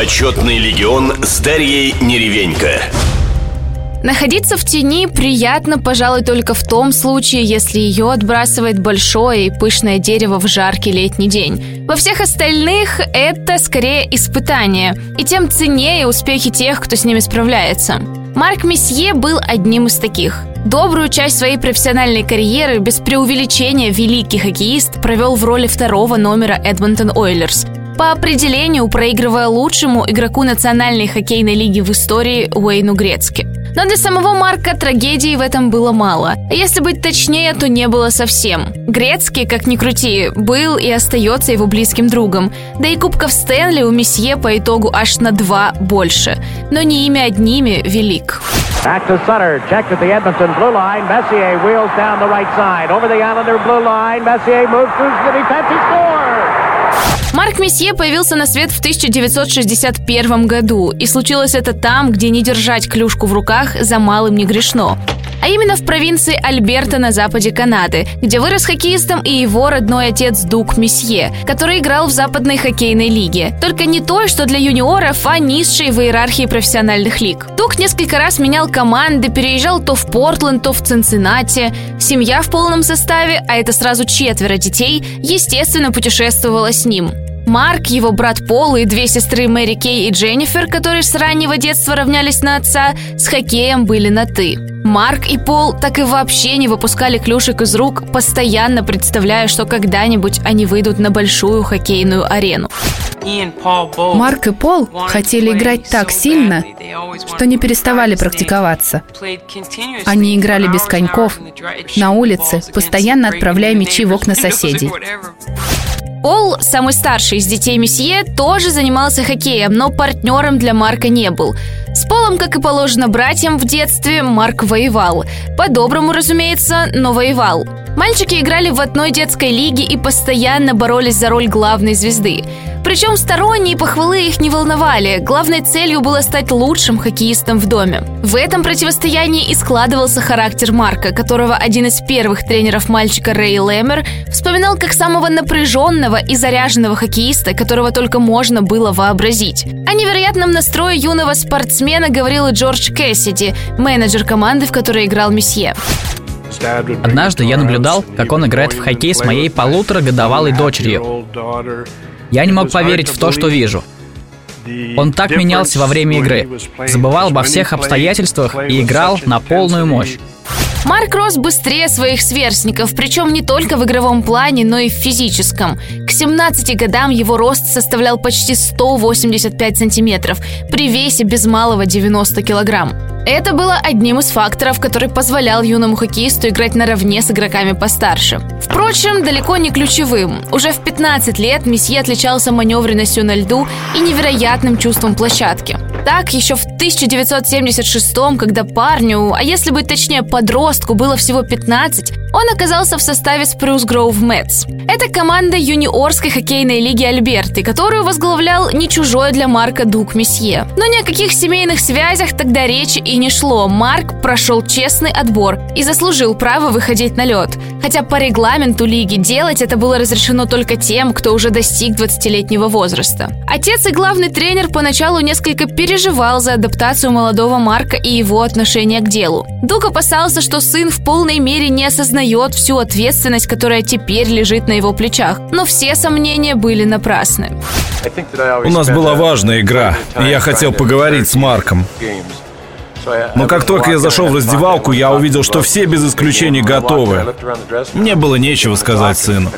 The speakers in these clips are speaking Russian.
Почетный легион с Дарьей Неревенько. Находиться в тени приятно, пожалуй, только в том случае, если ее отбрасывает большое и пышное дерево в жаркий летний день. Во всех остальных это скорее испытание, и тем ценнее успехи тех, кто с ними справляется. Марк Месье был одним из таких. Добрую часть своей профессиональной карьеры без преувеличения великий хоккеист провел в роли второго номера Эдмонтон Ойлерс, по определению проигрывая лучшему игроку Национальной хоккейной лиги в истории Уэйну Грецки. Но для самого Марка трагедии в этом было мало. Если быть точнее, то не было совсем. Грецкий, как ни крути, был и остается его близким другом. Да и Кубков Стэнли у Месье по итогу аж на два больше. Но не ими одними велик. Back to Sutter, checked at the Edmonton blue line. Messier wheels down the right side. Over the Islander blue line. Messier moves through the defense. He scores! Марк Месье появился на свет в 1961 году, и случилось это там, где не держать клюшку в руках за малым не грешно а именно в провинции Альберта на западе Канады, где вырос хоккеистом и его родной отец Дук Месье, который играл в западной хоккейной лиге. Только не той, что для юниоров, а низшей в иерархии профессиональных лиг. Дук несколько раз менял команды, переезжал то в Портленд, то в Цинциннати. Семья в полном составе, а это сразу четверо детей, естественно, путешествовала с ним. Марк, его брат Пол и две сестры Мэри Кей и Дженнифер, которые с раннего детства равнялись на отца, с хоккеем были на «ты». Марк и Пол так и вообще не выпускали клюшек из рук, постоянно представляя, что когда-нибудь они выйдут на большую хоккейную арену. Марк и Пол хотели играть так сильно, что не переставали практиковаться. Они играли без коньков, на улице, постоянно отправляя мячи в окна соседей. Пол, самый старший из детей месье, тоже занимался хоккеем, но партнером для Марка не был. С Полом, как и положено братьям в детстве, Марк воевал. По-доброму, разумеется, но воевал. Мальчики играли в одной детской лиге и постоянно боролись за роль главной звезды. Причем сторонние похвалы их не волновали. Главной целью было стать лучшим хоккеистом в доме. В этом противостоянии и складывался характер Марка, которого один из первых тренеров мальчика Рэй Лэмер вспоминал как самого напряженного и заряженного хоккеиста, которого только можно было вообразить. О невероятном настрое юного спортсмена говорил Джордж Кэссиди, менеджер команды, в которой играл месье. Однажды я наблюдал, как он играет в хоккей с моей полуторагодовалой дочерью. Я не мог поверить в то, что вижу. Он так менялся во время игры, забывал обо всех обстоятельствах и играл на полную мощь. Марк рос быстрее своих сверстников, причем не только в игровом плане, но и в физическом. К 17 годам его рост составлял почти 185 сантиметров, при весе без малого 90 килограмм. Это было одним из факторов, который позволял юному хоккеисту играть наравне с игроками постарше. Впрочем, далеко не ключевым. Уже в 15 лет месье отличался маневренностью на льду и невероятным чувством площадки. Так, еще в 1976 когда парню, а если быть точнее подростку, было всего 15, он оказался в составе Spruce Grove Mets. Это команда юниорской хоккейной лиги Альберты, которую возглавлял не чужой для Марка Дук Месье. Но ни о каких семейных связях тогда речи и не шло. Марк прошел честный отбор и заслужил право выходить на лед. Хотя по регламенту лиги делать это было разрешено только тем, кто уже достиг 20-летнего возраста. Отец и главный тренер поначалу несколько переживал за адаптацию молодого Марка и его отношение к делу. Дук опасался, что сын в полной мере не осознает всю ответственность, которая теперь лежит на его плечах. Но все сомнения были напрасны. У нас была важная игра, и я хотел поговорить с Марком. Но как только я зашел в раздевалку, я увидел, что все без исключения готовы. Мне было нечего сказать сыну.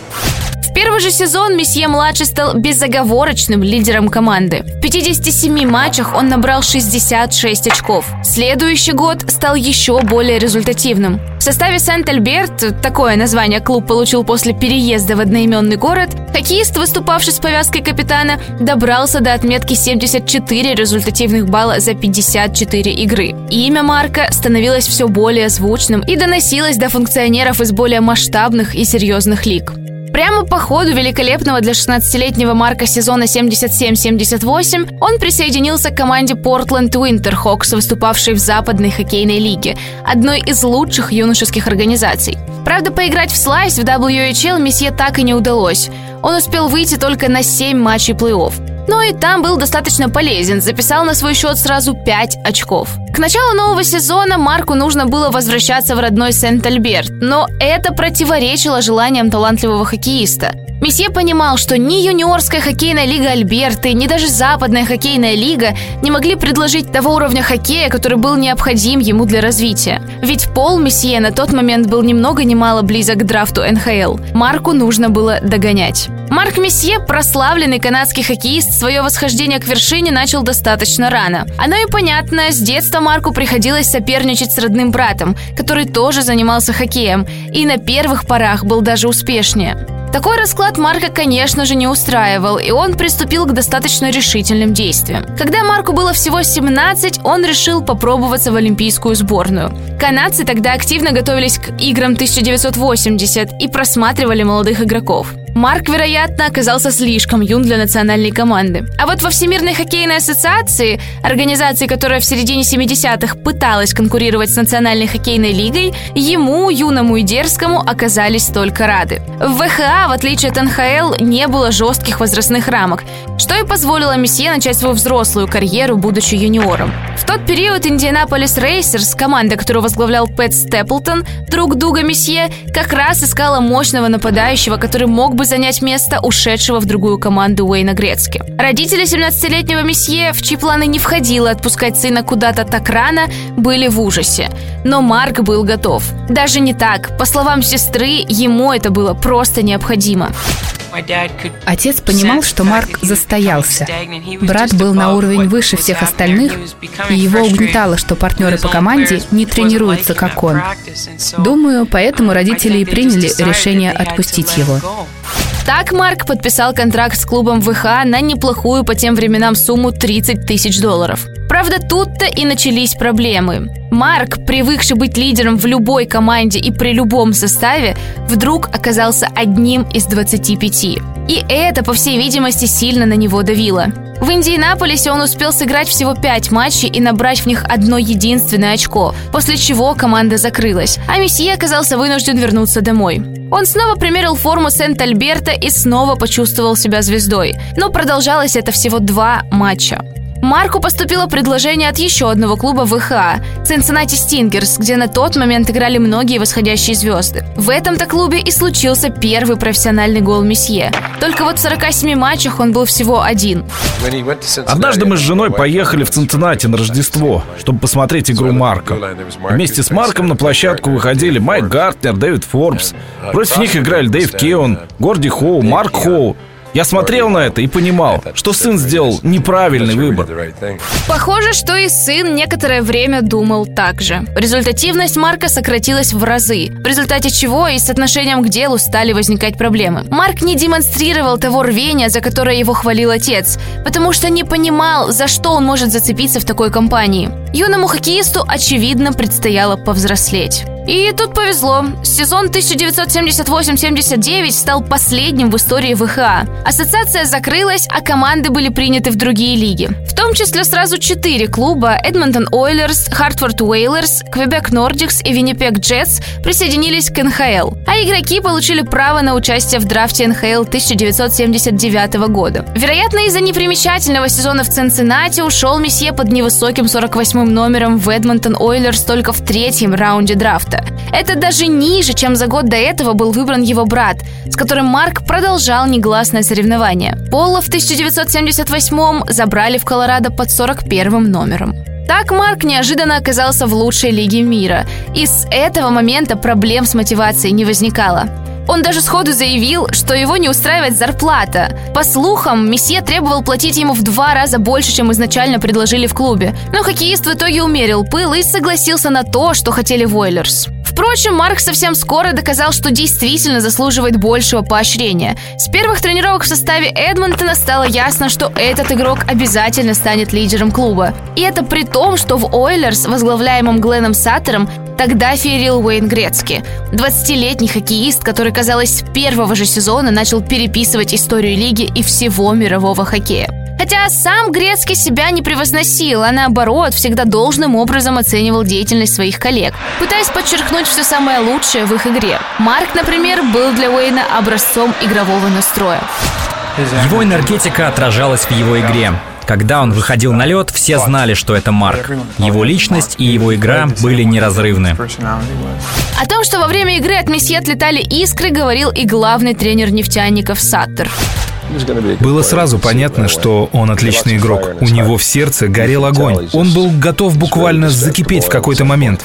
Первый же сезон месье-младший стал безоговорочным лидером команды. В 57 матчах он набрал 66 очков. Следующий год стал еще более результативным. В составе Сент-Альберт, такое название клуб получил после переезда в одноименный город, хоккеист, выступавший с повязкой капитана, добрался до отметки 74 результативных балла за 54 игры. Имя Марка становилось все более звучным и доносилось до функционеров из более масштабных и серьезных лиг. Прямо по ходу великолепного для 16-летнего Марка сезона 77-78 он присоединился к команде Portland Winterhawks, выступавшей в Западной хоккейной лиге, одной из лучших юношеских организаций. Правда, поиграть в слайс в WHL месье так и не удалось. Он успел выйти только на 7 матчей плей-офф. Но и там был достаточно полезен, записал на свой счет сразу 5 очков. К началу нового сезона Марку нужно было возвращаться в родной Сент-Альберт, но это противоречило желаниям талантливого хоккеиста. Месье понимал, что ни юниорская хоккейная лига Альберты, ни даже западная хоккейная лига не могли предложить того уровня хоккея, который был необходим ему для развития. Ведь Пол Месье на тот момент был ни много ни мало близок к драфту НХЛ. Марку нужно было догонять. Марк Месье, прославленный канадский хоккеист, свое восхождение к вершине начал достаточно рано. Оно и понятно, с детства Марку приходилось соперничать с родным братом, который тоже занимался хоккеем, и на первых порах был даже успешнее. Такой расклад Марка, конечно же, не устраивал, и он приступил к достаточно решительным действиям. Когда Марку было всего 17, он решил попробоваться в олимпийскую сборную. Канадцы тогда активно готовились к играм 1980 и просматривали молодых игроков. Марк, вероятно, оказался слишком юн для национальной команды. А вот во Всемирной хоккейной ассоциации, организации, которая в середине 70-х пыталась конкурировать с Национальной хоккейной лигой, ему, юному и дерзкому, оказались только рады. В ВХА, в отличие от НХЛ, не было жестких возрастных рамок, что и позволило Месье начать свою взрослую карьеру, будучи юниором. В тот период Индианаполис Рейсерс, команда, которую возглавлял Пэт Степлтон, друг Дуга Месье, как раз искала мощного нападающего, который мог бы занять место ушедшего в другую команду Уэйна Грецки. Родители 17-летнего Месье, в чьи планы не входило отпускать сына куда-то так рано, были в ужасе. Но Марк был готов. Даже не так. По словам сестры, ему это было просто необходимо. Отец понимал, что Марк застоялся. Брат был на уровень выше всех остальных, и его угнетало, что партнеры по команде не тренируются, как он. Думаю, поэтому родители и приняли решение отпустить его. Так Марк подписал контракт с клубом ВХ на неплохую по тем временам сумму 30 тысяч долларов. Правда, тут-то и начались проблемы. Марк, привыкший быть лидером в любой команде и при любом составе, вдруг оказался одним из 25. И это, по всей видимости, сильно на него давило. В Индианаполисе он успел сыграть всего пять матчей и набрать в них одно единственное очко, после чего команда закрылась, а Месье оказался вынужден вернуться домой. Он снова примерил форму Сент-Альберта и снова почувствовал себя звездой, но продолжалось это всего два матча. Марку поступило предложение от еще одного клуба ВХА – Cincinnati Stingers, где на тот момент играли многие восходящие звезды. В этом-то клубе и случился первый профессиональный гол Месье. Только вот в 47 матчах он был всего один. Однажды мы с женой поехали в Цинциннати на Рождество, чтобы посмотреть игру Марка. Вместе с Марком на площадку выходили Майк Гартнер, Дэвид Форбс. Против них играли Дэйв Кеон, Горди Хоу, Марк Хоу. Я смотрел на это и понимал, что сын сделал неправильный выбор. Похоже, что и сын некоторое время думал так же. Результативность Марка сократилась в разы, в результате чего и с отношением к делу стали возникать проблемы. Марк не демонстрировал того рвения, за которое его хвалил отец, потому что не понимал, за что он может зацепиться в такой компании. Юному хоккеисту, очевидно, предстояло повзрослеть. И тут повезло. Сезон 1978-79 стал последним в истории ВХА. Ассоциация закрылась, а команды были приняты в другие лиги. В том числе сразу четыре клуба – Эдмонтон Ойлерс, Хартфорд Уэйлерс, Квебек Нордикс и Виннипек Джетс присоединились к НХЛ. А игроки получили право на участие в драфте НХЛ 1979 года. Вероятно, из-за непримечательного сезона в Цинциннати ушел Месье под невысоким 48-м номером в Эдмонтон Ойлерс только в третьем раунде драфта драфта. Это даже ниже, чем за год до этого был выбран его брат, с которым Марк продолжал негласное соревнование. Пола в 1978 забрали в Колорадо под 41 номером. Так Марк неожиданно оказался в лучшей лиге мира, и с этого момента проблем с мотивацией не возникало. Он даже сходу заявил, что его не устраивает зарплата. По слухам, месье требовал платить ему в два раза больше, чем изначально предложили в клубе. Но хоккеист в итоге умерил пыл и согласился на то, что хотели Войлерс. Впрочем, Марк совсем скоро доказал, что действительно заслуживает большего поощрения. С первых тренировок в составе Эдмонтона стало ясно, что этот игрок обязательно станет лидером клуба. И это при том, что в Ойлерс, возглавляемом Гленном Саттером, Тогда феерил Уэйн Грецки, 20-летний хоккеист, который, казалось, с первого же сезона начал переписывать историю лиги и всего мирового хоккея. Хотя сам Грецкий себя не превозносил, а наоборот, всегда должным образом оценивал деятельность своих коллег, пытаясь подчеркнуть все самое лучшее в их игре. Марк, например, был для Уэйна образцом игрового настроя. Его энергетика отражалась в его игре. Когда он выходил на лед, все знали, что это Марк. Его личность и его игра были неразрывны. О том, что во время игры от месье отлетали искры, говорил и главный тренер нефтяников Саттер. Было сразу понятно, что он отличный игрок. У него в сердце горел огонь. Он был готов буквально закипеть в какой-то момент.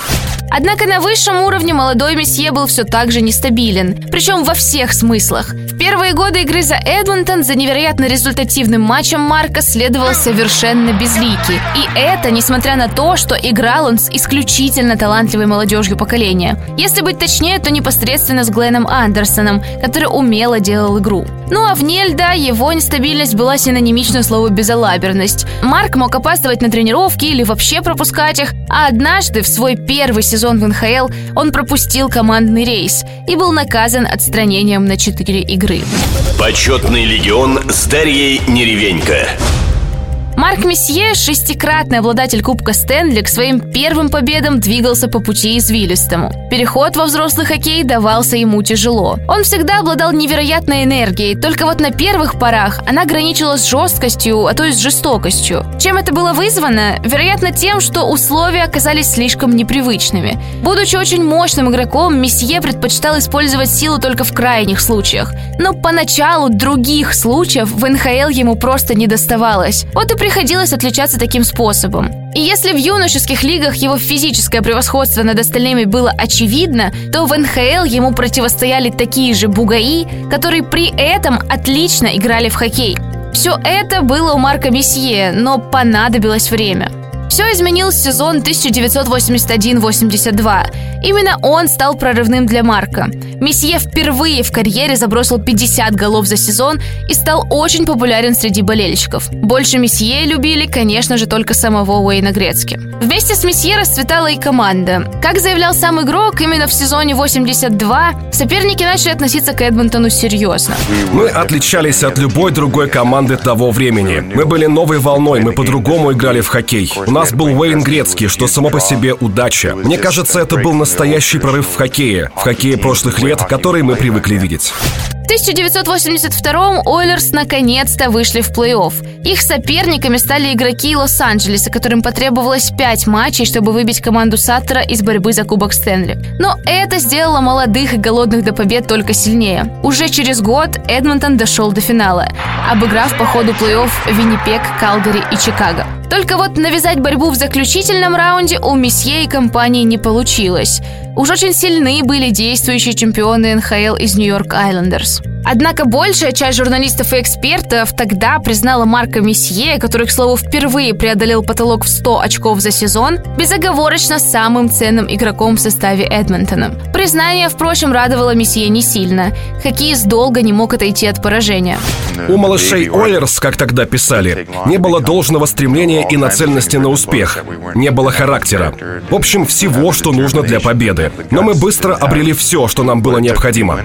Однако на высшем уровне молодой месье был все так же нестабилен, причем во всех смыслах. В первые годы игры за Эдмонтон за невероятно результативным матчем Марка следовал совершенно безликий. И это несмотря на то, что играл он с исключительно талантливой молодежью поколения. Если быть точнее, то непосредственно с Гленном Андерсоном, который умело делал игру. Ну а вне льда его нестабильность была синонимична слову «безалаберность». Марк мог опаздывать на тренировки или вообще пропускать их, а однажды в свой первый сезон в НХЛ он пропустил командный рейс и был наказан отстранением на 4 игры. Почетный легион с Дарьей Неревенько. Марк Месье, шестикратный обладатель Кубка Стэнли, к своим первым победам двигался по пути извилистому. Переход во взрослый хоккей давался ему тяжело. Он всегда обладал невероятной энергией, только вот на первых порах она граничила с жесткостью, а то и с жестокостью. Чем это было вызвано? Вероятно, тем, что условия оказались слишком непривычными. Будучи очень мощным игроком, Месье предпочитал использовать силу только в крайних случаях. Но поначалу других случаев в НХЛ ему просто не доставалось. Вот и приходилось отличаться таким способом. И если в юношеских лигах его физическое превосходство над остальными было очевидно, то в НХЛ ему противостояли такие же бугаи, которые при этом отлично играли в хоккей. Все это было у Марка Месье, но понадобилось время. Все изменил сезон 1981-82. Именно он стал прорывным для Марка. Месье впервые в карьере забросил 50 голов за сезон и стал очень популярен среди болельщиков. Больше Месье любили, конечно же, только самого Уэйна Грецки. Вместе с Месье расцветала и команда. Как заявлял сам игрок, именно в сезоне 82 соперники начали относиться к Эдмонтону серьезно. Мы отличались от любой другой команды того времени. Мы были новой волной, мы по-другому играли в хоккей. У нас был Уэйн Грецкий, что само по себе удача. Мне кажется, это был настоящий прорыв в хоккее. В хоккее прошлых лет, который мы привыкли видеть. В 1982-м Ойлерс наконец-то вышли в плей-офф. Их соперниками стали игроки Лос-Анджелеса, которым потребовалось 5 матчей, чтобы выбить команду Саттера из борьбы за Кубок Стэнли. Но это сделало молодых и голодных до побед только сильнее. Уже через год Эдмонтон дошел до финала, обыграв по ходу плей-офф Виннипек, Калгари и Чикаго. Только вот навязать борьбу в заключительном раунде у Месье и компании не получилось. Уж очень сильны были действующие чемпионы НХЛ из Нью-Йорк Айлендерс. Однако большая часть журналистов и экспертов тогда признала Марка Месье, который, к слову, впервые преодолел потолок в 100 очков за сезон, безоговорочно самым ценным игроком в составе Эдмонтона. Признание, впрочем, радовало Месье не сильно. Хоккеист долго не мог отойти от поражения. У малышей Ойлерс, как тогда писали, не было должного стремления и нацеленности на успех. Не было характера. В общем, всего, что нужно для победы. Но мы быстро обрели все, что нам было необходимо.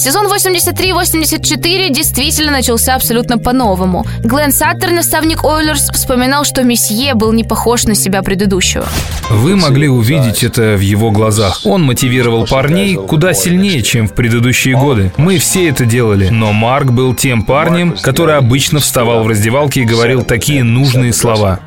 Сезон 83-84 действительно начался абсолютно по-новому. Глен Саттер, наставник Ойлерс, вспоминал, что Месье был не похож на себя предыдущего. Вы могли увидеть это в его глазах. Он мотивировал парней куда сильнее, чем в предыдущие годы. Мы все это делали, но Марк был тем парнем, который обычно вставал в раздевалке и говорил такие нужные слова.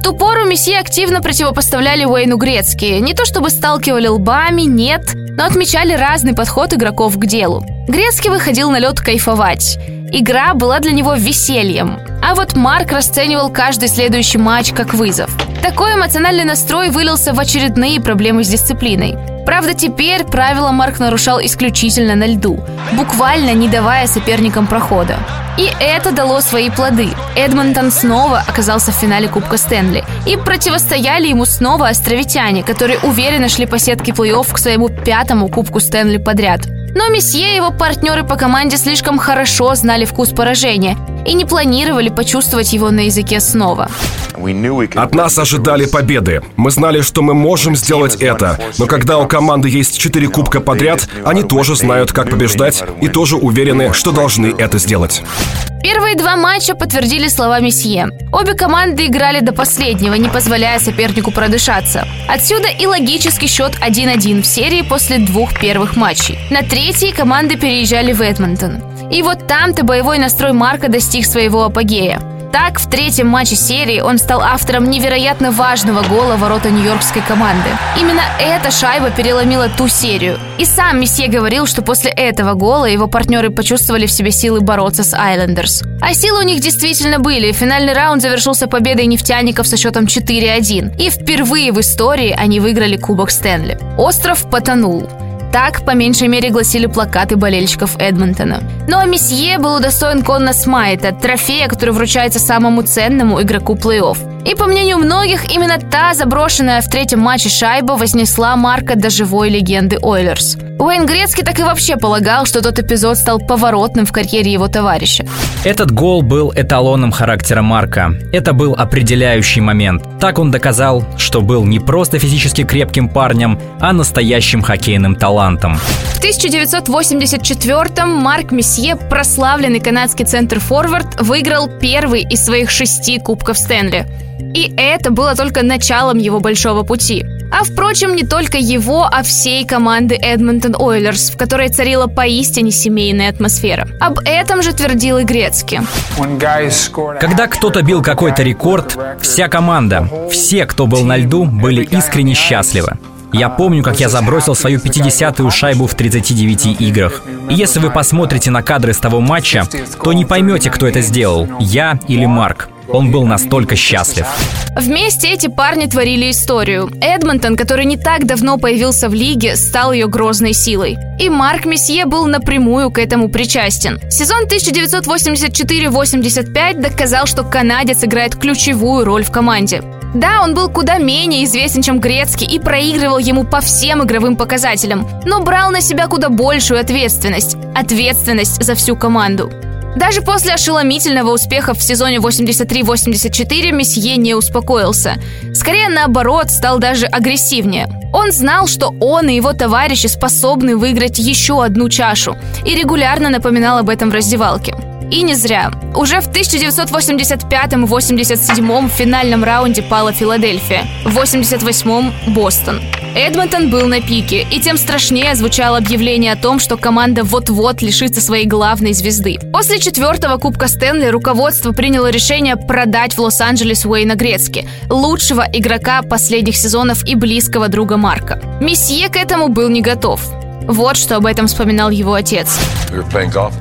В ту пору месье активно противопоставляли Уэйну Грецки. Не то чтобы сталкивали лбами, нет, но отмечали разный подход игроков к делу. Грецкий выходил на лед кайфовать. Игра была для него весельем. А вот Марк расценивал каждый следующий матч как вызов. Такой эмоциональный настрой вылился в очередные проблемы с дисциплиной. Правда, теперь правила Марк нарушал исключительно на льду, буквально не давая соперникам прохода. И это дало свои плоды. Эдмонтон снова оказался в финале Кубка Стэнли. И противостояли ему снова островитяне, которые уверенно шли по сетке плей-офф к своему пятому Кубку Стэнли подряд. Но месье и его партнеры по команде слишком хорошо знали вкус поражения и не планировали почувствовать его на языке снова. От нас ожидали победы. Мы знали, что мы можем сделать это. Но когда у команды есть четыре кубка подряд, они тоже знают, как побеждать, и тоже уверены, что должны это сделать. Первые два матча подтвердили слова Месье. Обе команды играли до последнего, не позволяя сопернику продышаться. Отсюда и логический счет 1-1 в серии после двух первых матчей. На третий команды переезжали в Эдмонтон. И вот там-то боевой настрой Марка достиг своего апогея. Так, в третьем матче серии он стал автором невероятно важного гола ворота нью-йоркской команды. Именно эта шайба переломила ту серию. И сам Месье говорил, что после этого гола его партнеры почувствовали в себе силы бороться с Айлендерс. А силы у них действительно были. Финальный раунд завершился победой нефтяников со счетом 4-1. И впервые в истории они выиграли Кубок Стэнли. Остров потонул. Так, по меньшей мере, гласили плакаты болельщиков Эдмонтона. А месье был удостоен Конна Смайта, трофея, который вручается самому ценному игроку плей-офф. И по мнению многих, именно та заброшенная в третьем матче шайба вознесла Марка до живой легенды Ойлерс. Уэйн Грецкий так и вообще полагал, что тот эпизод стал поворотным в карьере его товарища. Этот гол был эталоном характера Марка. Это был определяющий момент. Так он доказал, что был не просто физически крепким парнем, а настоящим хоккейным талантом. В 1984-м Марк Месье, прославленный канадский центр-форвард, выиграл первый из своих шести Кубков Стэнли. И это было только началом его большого пути. А впрочем, не только его, а всей команды Edmonton Oilers, в которой царила поистине семейная атмосфера. Об этом же твердил и Грецкий. Когда кто-то бил какой-то рекорд, вся команда, все, кто был на льду, были искренне счастливы. Я помню, как я забросил свою 50-ю шайбу в 39 играх. И если вы посмотрите на кадры с того матча, то не поймете, кто это сделал, я или Марк. Он был настолько счастлив. Вместе эти парни творили историю. Эдмонтон, который не так давно появился в лиге, стал ее грозной силой. И Марк Месье был напрямую к этому причастен. Сезон 1984-85 доказал, что канадец играет ключевую роль в команде. Да, он был куда менее известен, чем Грецкий, и проигрывал ему по всем игровым показателям, но брал на себя куда большую ответственность. Ответственность за всю команду. Даже после ошеломительного успеха в сезоне 83-84 Месье не успокоился. Скорее наоборот, стал даже агрессивнее. Он знал, что он и его товарищи способны выиграть еще одну чашу и регулярно напоминал об этом в раздевалке. И не зря. Уже в 1985-87 в финальном раунде пала Филадельфия, в 88-м – Бостон. Эдмонтон был на пике, и тем страшнее звучало объявление о том, что команда вот-вот лишится своей главной звезды. После четвертого Кубка Стэнли руководство приняло решение продать в Лос-Анджелес Уэйна Грецки, лучшего игрока последних сезонов и близкого друга Марка. Месье к этому был не готов. Вот что об этом вспоминал его отец.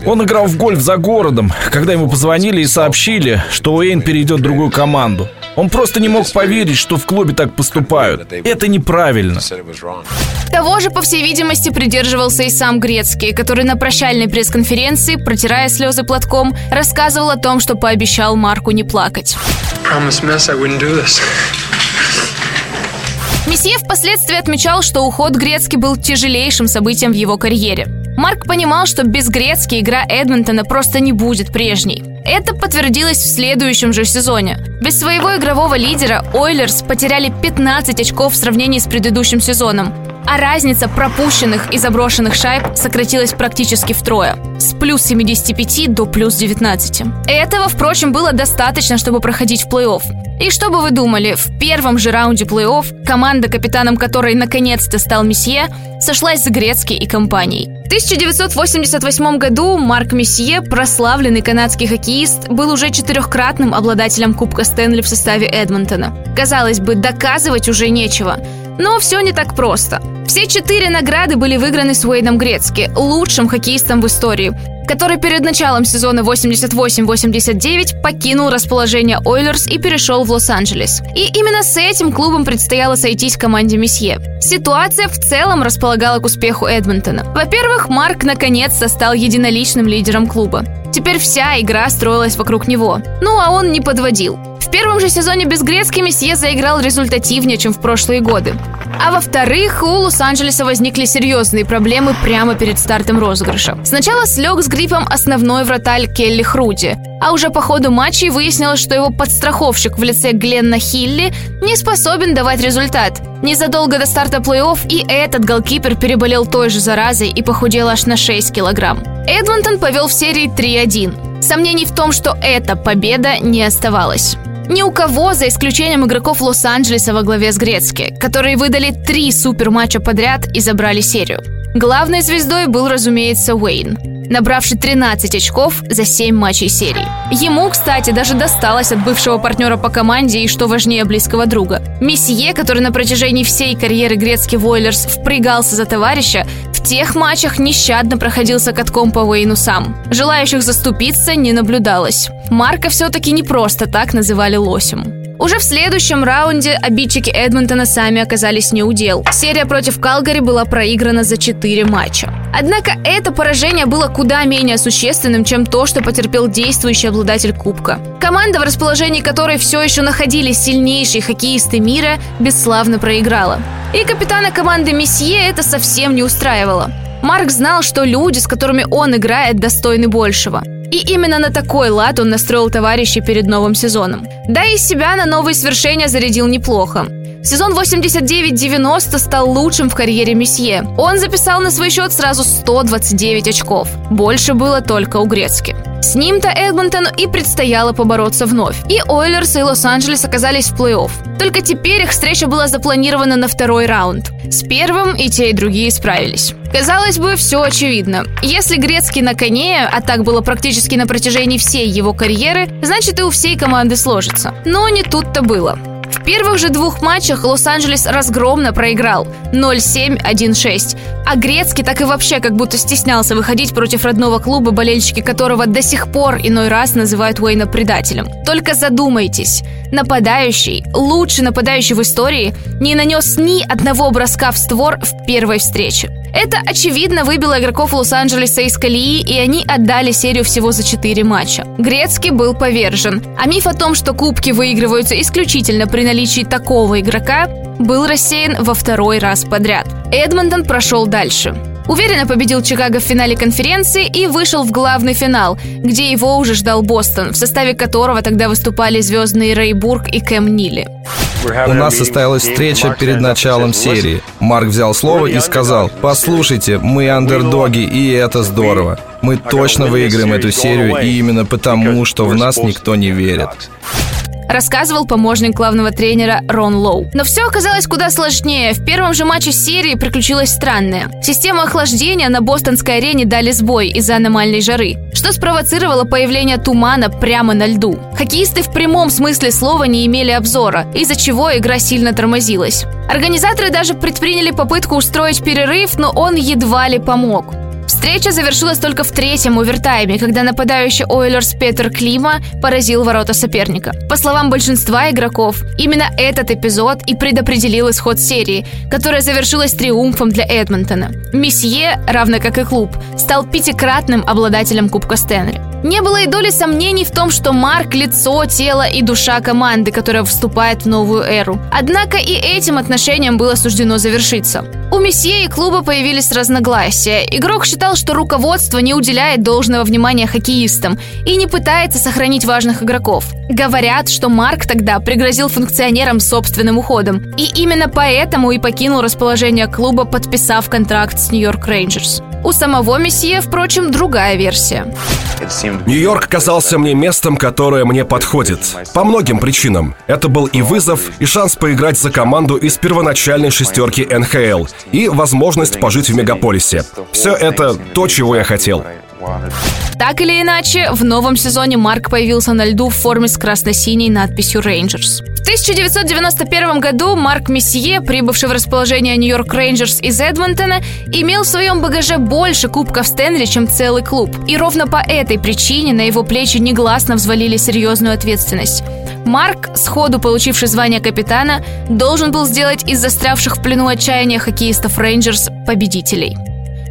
Он играл в гольф за городом, когда ему позвонили и сообщили, что Уэйн перейдет в другую команду. Он просто не мог поверить, что в клубе так поступают. Это неправильно. Того же, по всей видимости, придерживался и сам Грецкий, который на прощальной пресс-конференции, протирая слезы платком, рассказывал о том, что пообещал Марку не плакать. Месье впоследствии отмечал, что уход Грецки был тяжелейшим событием в его карьере. Марк понимал, что без Грецки игра Эдмонтона просто не будет прежней. Это подтвердилось в следующем же сезоне. Без своего игрового лидера Ойлерс потеряли 15 очков в сравнении с предыдущим сезоном, а разница пропущенных и заброшенных шайб сократилась практически втрое – с плюс 75 до плюс 19. Этого, впрочем, было достаточно, чтобы проходить в плей-офф. И что бы вы думали, в первом же раунде плей-офф команда, капитаном которой наконец-то стал Месье, сошлась с Грецки и компанией. В 1988 году Марк Месье, прославленный канадский хоккеист, был уже четырехкратным обладателем Кубка Стэнли в составе Эдмонтона. Казалось бы, доказывать уже нечего. Но все не так просто. Все четыре награды были выиграны с Уэйдом Грецки, лучшим хоккеистом в истории, который перед началом сезона 88-89 покинул расположение Ойлерс и перешел в Лос-Анджелес. И именно с этим клубом предстояло сойтись команде Месье. Ситуация в целом располагала к успеху Эдмонтона. Во-первых, Марк наконец-то стал единоличным лидером клуба. Теперь вся игра строилась вокруг него. Ну а он не подводил В первом же сезоне без Грецки Месье заиграл результативнее, чем в прошлые годы. А во-вторых, у Лос-Анджелеса возникли серьезные проблемы прямо перед стартом розыгрыша. Сначала слег с гриппом основной вратарь Келли Хруди, а уже по ходу матчей выяснилось, что его подстраховщик в лице Гленна Хилли не способен давать результат. Незадолго до старта плей-офф и этот голкипер переболел той же заразой и похудел аж на 6 килограмм. Эдмонтон повел в серии 3-1. Сомнений в том, что эта победа не оставалось. Ни у кого, за исключением игроков Лос-Анджелеса во главе с Грецки, которые выдали три суперматча подряд и забрали серию. Главной звездой был, разумеется, Уэйн набравший 13 очков за 7 матчей серии. Ему, кстати, даже досталось от бывшего партнера по команде и, что важнее, близкого друга. Месье, который на протяжении всей карьеры грецкий Войлерс впрягался за товарища, в тех матчах нещадно проходился катком по Уэйну сам. Желающих заступиться не наблюдалось. Марка все-таки не просто так называли лосем. Уже в следующем раунде обидчики Эдмонтона сами оказались не у дел. Серия против Калгари была проиграна за 4 матча. Однако это поражение было куда менее существенным, чем то, что потерпел действующий обладатель Кубка. Команда, в расположении которой все еще находились сильнейшие хоккеисты мира, бесславно проиграла. И капитана команды Месье это совсем не устраивало. Марк знал, что люди, с которыми он играет, достойны большего. И именно на такой лад он настроил товарищей перед новым сезоном. Да и себя на новые свершения зарядил неплохо. Сезон 89-90 стал лучшим в карьере Месье. Он записал на свой счет сразу 129 очков. Больше было только у Грецки. С ним-то Эдмонтону и предстояло побороться вновь. И Ойлерс и Лос-Анджелес оказались в плей-офф. Только теперь их встреча была запланирована на второй раунд. С первым и те, и другие справились. Казалось бы, все очевидно. Если Грецкий на коне, а так было практически на протяжении всей его карьеры, значит и у всей команды сложится. Но не тут-то было. В первых же двух матчах Лос-Анджелес разгромно проиграл 0-7-1-6. А Грецкий так и вообще как будто стеснялся выходить против родного клуба, болельщики которого до сих пор иной раз называют Уэйна предателем. Только задумайтесь, нападающий, лучший нападающий в истории, не нанес ни одного броска в створ в первой встрече. Это, очевидно, выбило игроков Лос-Анджелеса из колеи, и они отдали серию всего за 4 матча. Грецкий был повержен, а миф о том, что кубки выигрываются исключительно при наличии такого игрока, был рассеян во второй раз подряд. Эдмонтон прошел дальше. Уверенно победил Чикаго в финале конференции и вышел в главный финал, где его уже ждал Бостон, в составе которого тогда выступали звездные Рэй Бург и Кэм Нилли. У нас состоялась встреча перед началом серии. Марк взял слово и сказал, послушайте, мы андердоги, и это здорово. Мы точно выиграем эту серию, и именно потому, что в нас никто не верит рассказывал помощник главного тренера Рон Лоу. Но все оказалось куда сложнее. В первом же матче серии приключилось странное. Система охлаждения на бостонской арене дали сбой из-за аномальной жары, что спровоцировало появление тумана прямо на льду. Хоккеисты в прямом смысле слова не имели обзора, из-за чего игра сильно тормозилась. Организаторы даже предприняли попытку устроить перерыв, но он едва ли помог. Встреча завершилась только в третьем овертайме, когда нападающий Ойлерс Петер Клима поразил ворота соперника. По словам большинства игроков, именно этот эпизод и предопределил исход серии, которая завершилась триумфом для Эдмонтона. Месье, равно как и клуб, стал пятикратным обладателем Кубка Стэнли. Не было и доли сомнений в том, что Марк – лицо, тело и душа команды, которая вступает в новую эру. Однако и этим отношениям было суждено завершиться. У Месье и клуба появились разногласия. Игрок считал, что руководство не уделяет должного внимания хоккеистам и не пытается сохранить важных игроков. Говорят, что Марк тогда пригрозил функционерам собственным уходом. И именно поэтому и покинул расположение клуба, подписав контракт с Нью-Йорк Рейнджерс. У самого Месье, впрочем, другая версия. Нью-Йорк казался мне местом, которое мне подходит. По многим причинам. Это был и вызов, и шанс поиграть за команду из первоначальной шестерки НХЛ, и возможность пожить в мегаполисе. Все это то, чего я хотел. Так или иначе, в новом сезоне Марк появился на льду в форме с красно-синей надписью Rangers. В 1991 году Марк Месье, прибывший в расположение Нью-Йорк Рейнджерс из Эдмонтона, имел в своем багаже больше кубков Стэнли, чем целый клуб. И ровно по этой причине на его плечи негласно взвалили серьезную ответственность. Марк, сходу получивший звание капитана, должен был сделать из застрявших в плену отчаяния хоккеистов Рейнджерс победителей.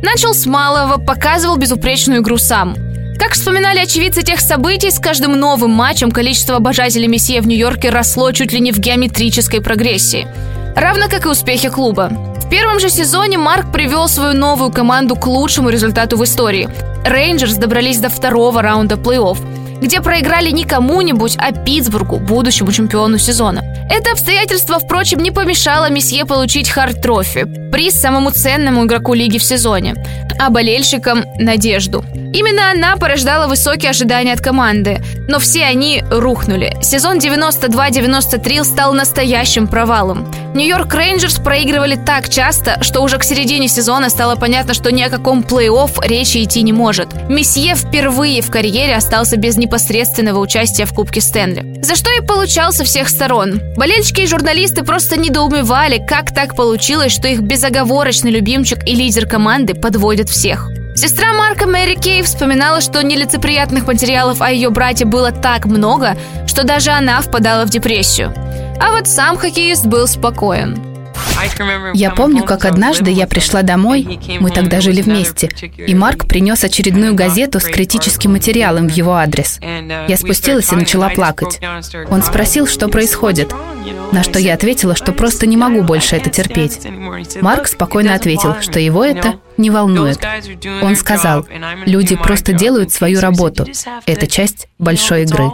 Начал с малого, показывал безупречную игру сам. Как вспоминали очевидцы тех событий, с каждым новым матчем количество обожателей Мессье в Нью-Йорке росло чуть ли не в геометрической прогрессии. Равно как и успехи клуба. В первом же сезоне Марк привел свою новую команду к лучшему результату в истории. Рейнджерс добрались до второго раунда плей-офф, где проиграли не кому-нибудь, а Питтсбургу, будущему чемпиону сезона. Это обстоятельство, впрочем, не помешало Мессье получить Харт Трофи, приз самому ценному игроку лиги в сезоне, а болельщикам – надежду. Именно она порождала высокие ожидания от команды, но все они рухнули. Сезон 92-93 стал настоящим провалом. Нью-Йорк Рейнджерс проигрывали так часто, что уже к середине сезона стало понятно, что ни о каком плей-офф речи идти не может. Месье впервые в карьере остался без непосредственного участия в Кубке Стэнли. За что и получал со всех сторон. Болельщики и журналисты просто недоумевали, как так получилось, что их безоговорочный любимчик и лидер команды подводят всех. Сестра Марка Мэри Кей вспоминала, что нелицеприятных материалов о ее брате было так много, что даже она впадала в депрессию. А вот сам хоккеист был спокоен. Я помню, как однажды я пришла домой, мы тогда жили вместе, и Марк принес очередную газету с критическим материалом в его адрес. Я спустилась и начала плакать. Он спросил, что происходит, на что я ответила, что просто не могу больше это терпеть. Марк спокойно ответил, что его это не волнует. Он сказал, люди просто делают свою работу. Это часть большой игры.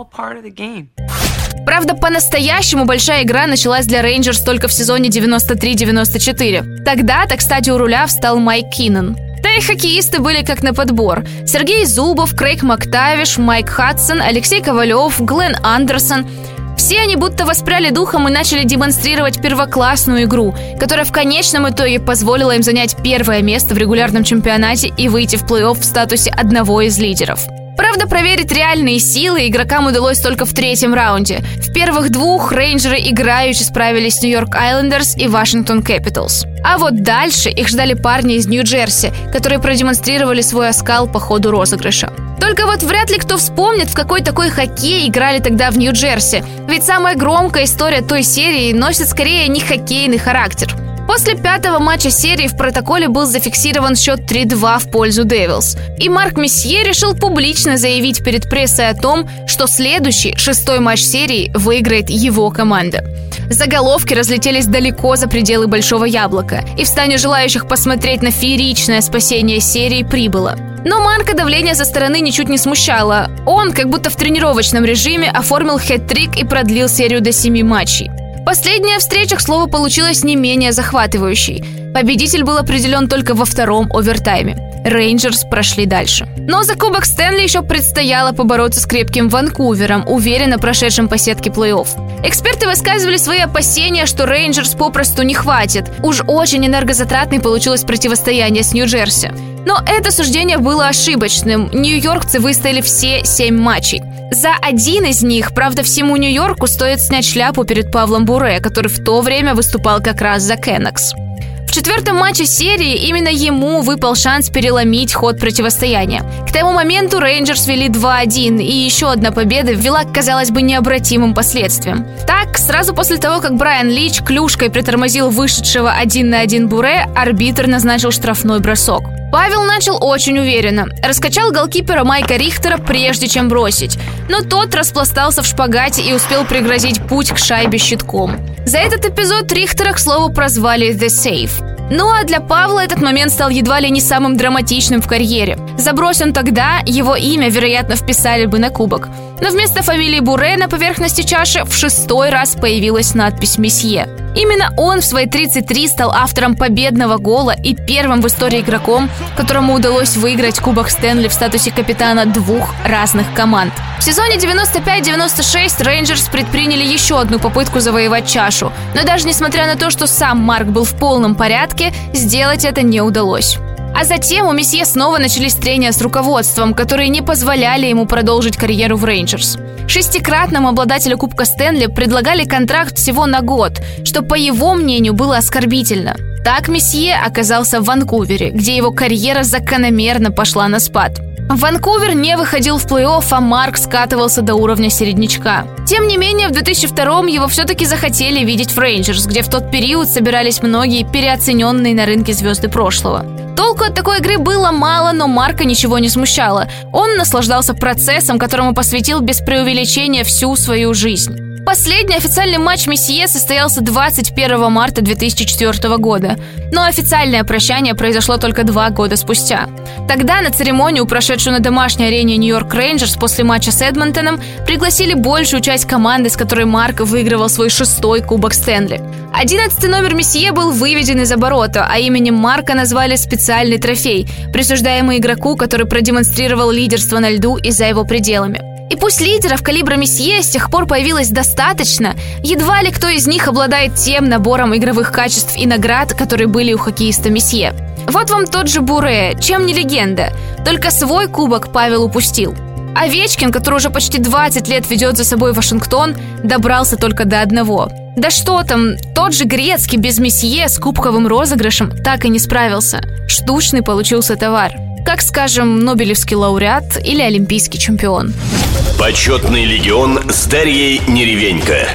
Правда, по-настоящему большая игра началась для Рейнджерс только в сезоне 93-94. Тогда-то, кстати, у руля встал Майк Киннон. Да и хоккеисты были как на подбор. Сергей Зубов, Крейг Мактавиш, Майк Хадсон, Алексей Ковалев, Глен Андерсон – все они будто воспряли духом и начали демонстрировать первоклассную игру, которая в конечном итоге позволила им занять первое место в регулярном чемпионате и выйти в плей-офф в статусе одного из лидеров. Правда, проверить реальные силы игрокам удалось только в третьем раунде. В первых двух рейнджеры играючи справились с Нью-Йорк Айлендерс и Вашингтон Кэпиталс. А вот дальше их ждали парни из Нью-Джерси, которые продемонстрировали свой оскал по ходу розыгрыша. Только вот вряд ли кто вспомнит, в какой такой хоккей играли тогда в Нью-Джерси. Ведь самая громкая история той серии носит скорее не хоккейный характер. После пятого матча серии в протоколе был зафиксирован счет 3-2 в пользу Девилс. И Марк Месье решил публично заявить перед прессой о том, что следующий, шестой матч серии, выиграет его команда. Заголовки разлетелись далеко за пределы Большого Яблока, и в стане желающих посмотреть на фееричное спасение серии прибыло. Но Марка давление со стороны ничуть не смущало. Он, как будто в тренировочном режиме, оформил хэт-трик и продлил серию до семи матчей. Последняя встреча, к слову, получилась не менее захватывающей. Победитель был определен только во втором овертайме. Рейнджерс прошли дальше. Но за Кубок Стэнли еще предстояло побороться с крепким Ванкувером, уверенно прошедшим по сетке плей-офф. Эксперты высказывали свои опасения, что Рейнджерс попросту не хватит. Уж очень энергозатратной получилось противостояние с Нью-Джерси. Но это суждение было ошибочным. Нью-Йоркцы выстояли все семь матчей. За один из них, правда, всему Нью-Йорку стоит снять шляпу перед Павлом Буре, который в то время выступал как раз за Кеннекс. В четвертом матче серии именно ему выпал шанс переломить ход противостояния. К тому моменту Рейнджерс вели 2-1, и еще одна победа ввела казалось бы, необратимым последствиям. Так, сразу после того, как Брайан Лич клюшкой притормозил вышедшего один на один Буре, арбитр назначил штрафной бросок. Павел начал очень уверенно. Раскачал голкипера Майка Рихтера, прежде чем бросить. Но тот распластался в шпагате и успел пригрозить путь к шайбе щитком. За этот эпизод Рихтера, к слову, прозвали «The Safe». Ну а для Павла этот момент стал едва ли не самым драматичным в карьере. Забрось тогда, его имя, вероятно, вписали бы на кубок. Но вместо фамилии Буре на поверхности чаши в шестой раз появилась надпись «Месье». Именно он в свои 33 стал автором победного гола и первым в истории игроком, которому удалось выиграть Кубок Стэнли в статусе капитана двух разных команд. В сезоне 95-96 Рейнджерс предприняли еще одну попытку завоевать чашу, но даже несмотря на то, что сам Марк был в полном порядке, сделать это не удалось. А затем у месье снова начались трения с руководством, которые не позволяли ему продолжить карьеру в Рейнджерс. Шестикратному обладателю Кубка Стэнли предлагали контракт всего на год, что, по его мнению, было оскорбительно. Так месье оказался в Ванкувере, где его карьера закономерно пошла на спад. Ванкувер не выходил в плей-офф, а Марк скатывался до уровня середнячка. Тем не менее, в 2002 его все-таки захотели видеть в Рейнджерс, где в тот период собирались многие переоцененные на рынке звезды прошлого. Толку от такой игры было мало, но Марка ничего не смущало. Он наслаждался процессом, которому посвятил без преувеличения всю свою жизнь. Последний официальный матч Месье состоялся 21 марта 2004 года, но официальное прощание произошло только два года спустя. Тогда на церемонию, прошедшую на домашней арене Нью-Йорк Рейнджерс после матча с Эдмонтоном, пригласили большую часть команды, с которой Марк выигрывал свой шестой Кубок Стэнли. Одиннадцатый номер Месье был выведен из оборота, а именем Марка назвали специальный трофей, присуждаемый игроку, который продемонстрировал лидерство на льду и за его пределами. И пусть лидеров калибра Месье с тех пор появилось достаточно, едва ли кто из них обладает тем набором игровых качеств и наград, которые были у хоккеиста Месье. Вот вам тот же Буре, чем не легенда, только свой кубок Павел упустил. Овечкин, который уже почти 20 лет ведет за собой Вашингтон, добрался только до одного. Да что там, тот же Грецкий без месье с кубковым розыгрышем так и не справился. Штучный получился товар. Как, скажем, Нобелевский лауреат или Олимпийский чемпион. Почетный легион с Дарьей Неревенько.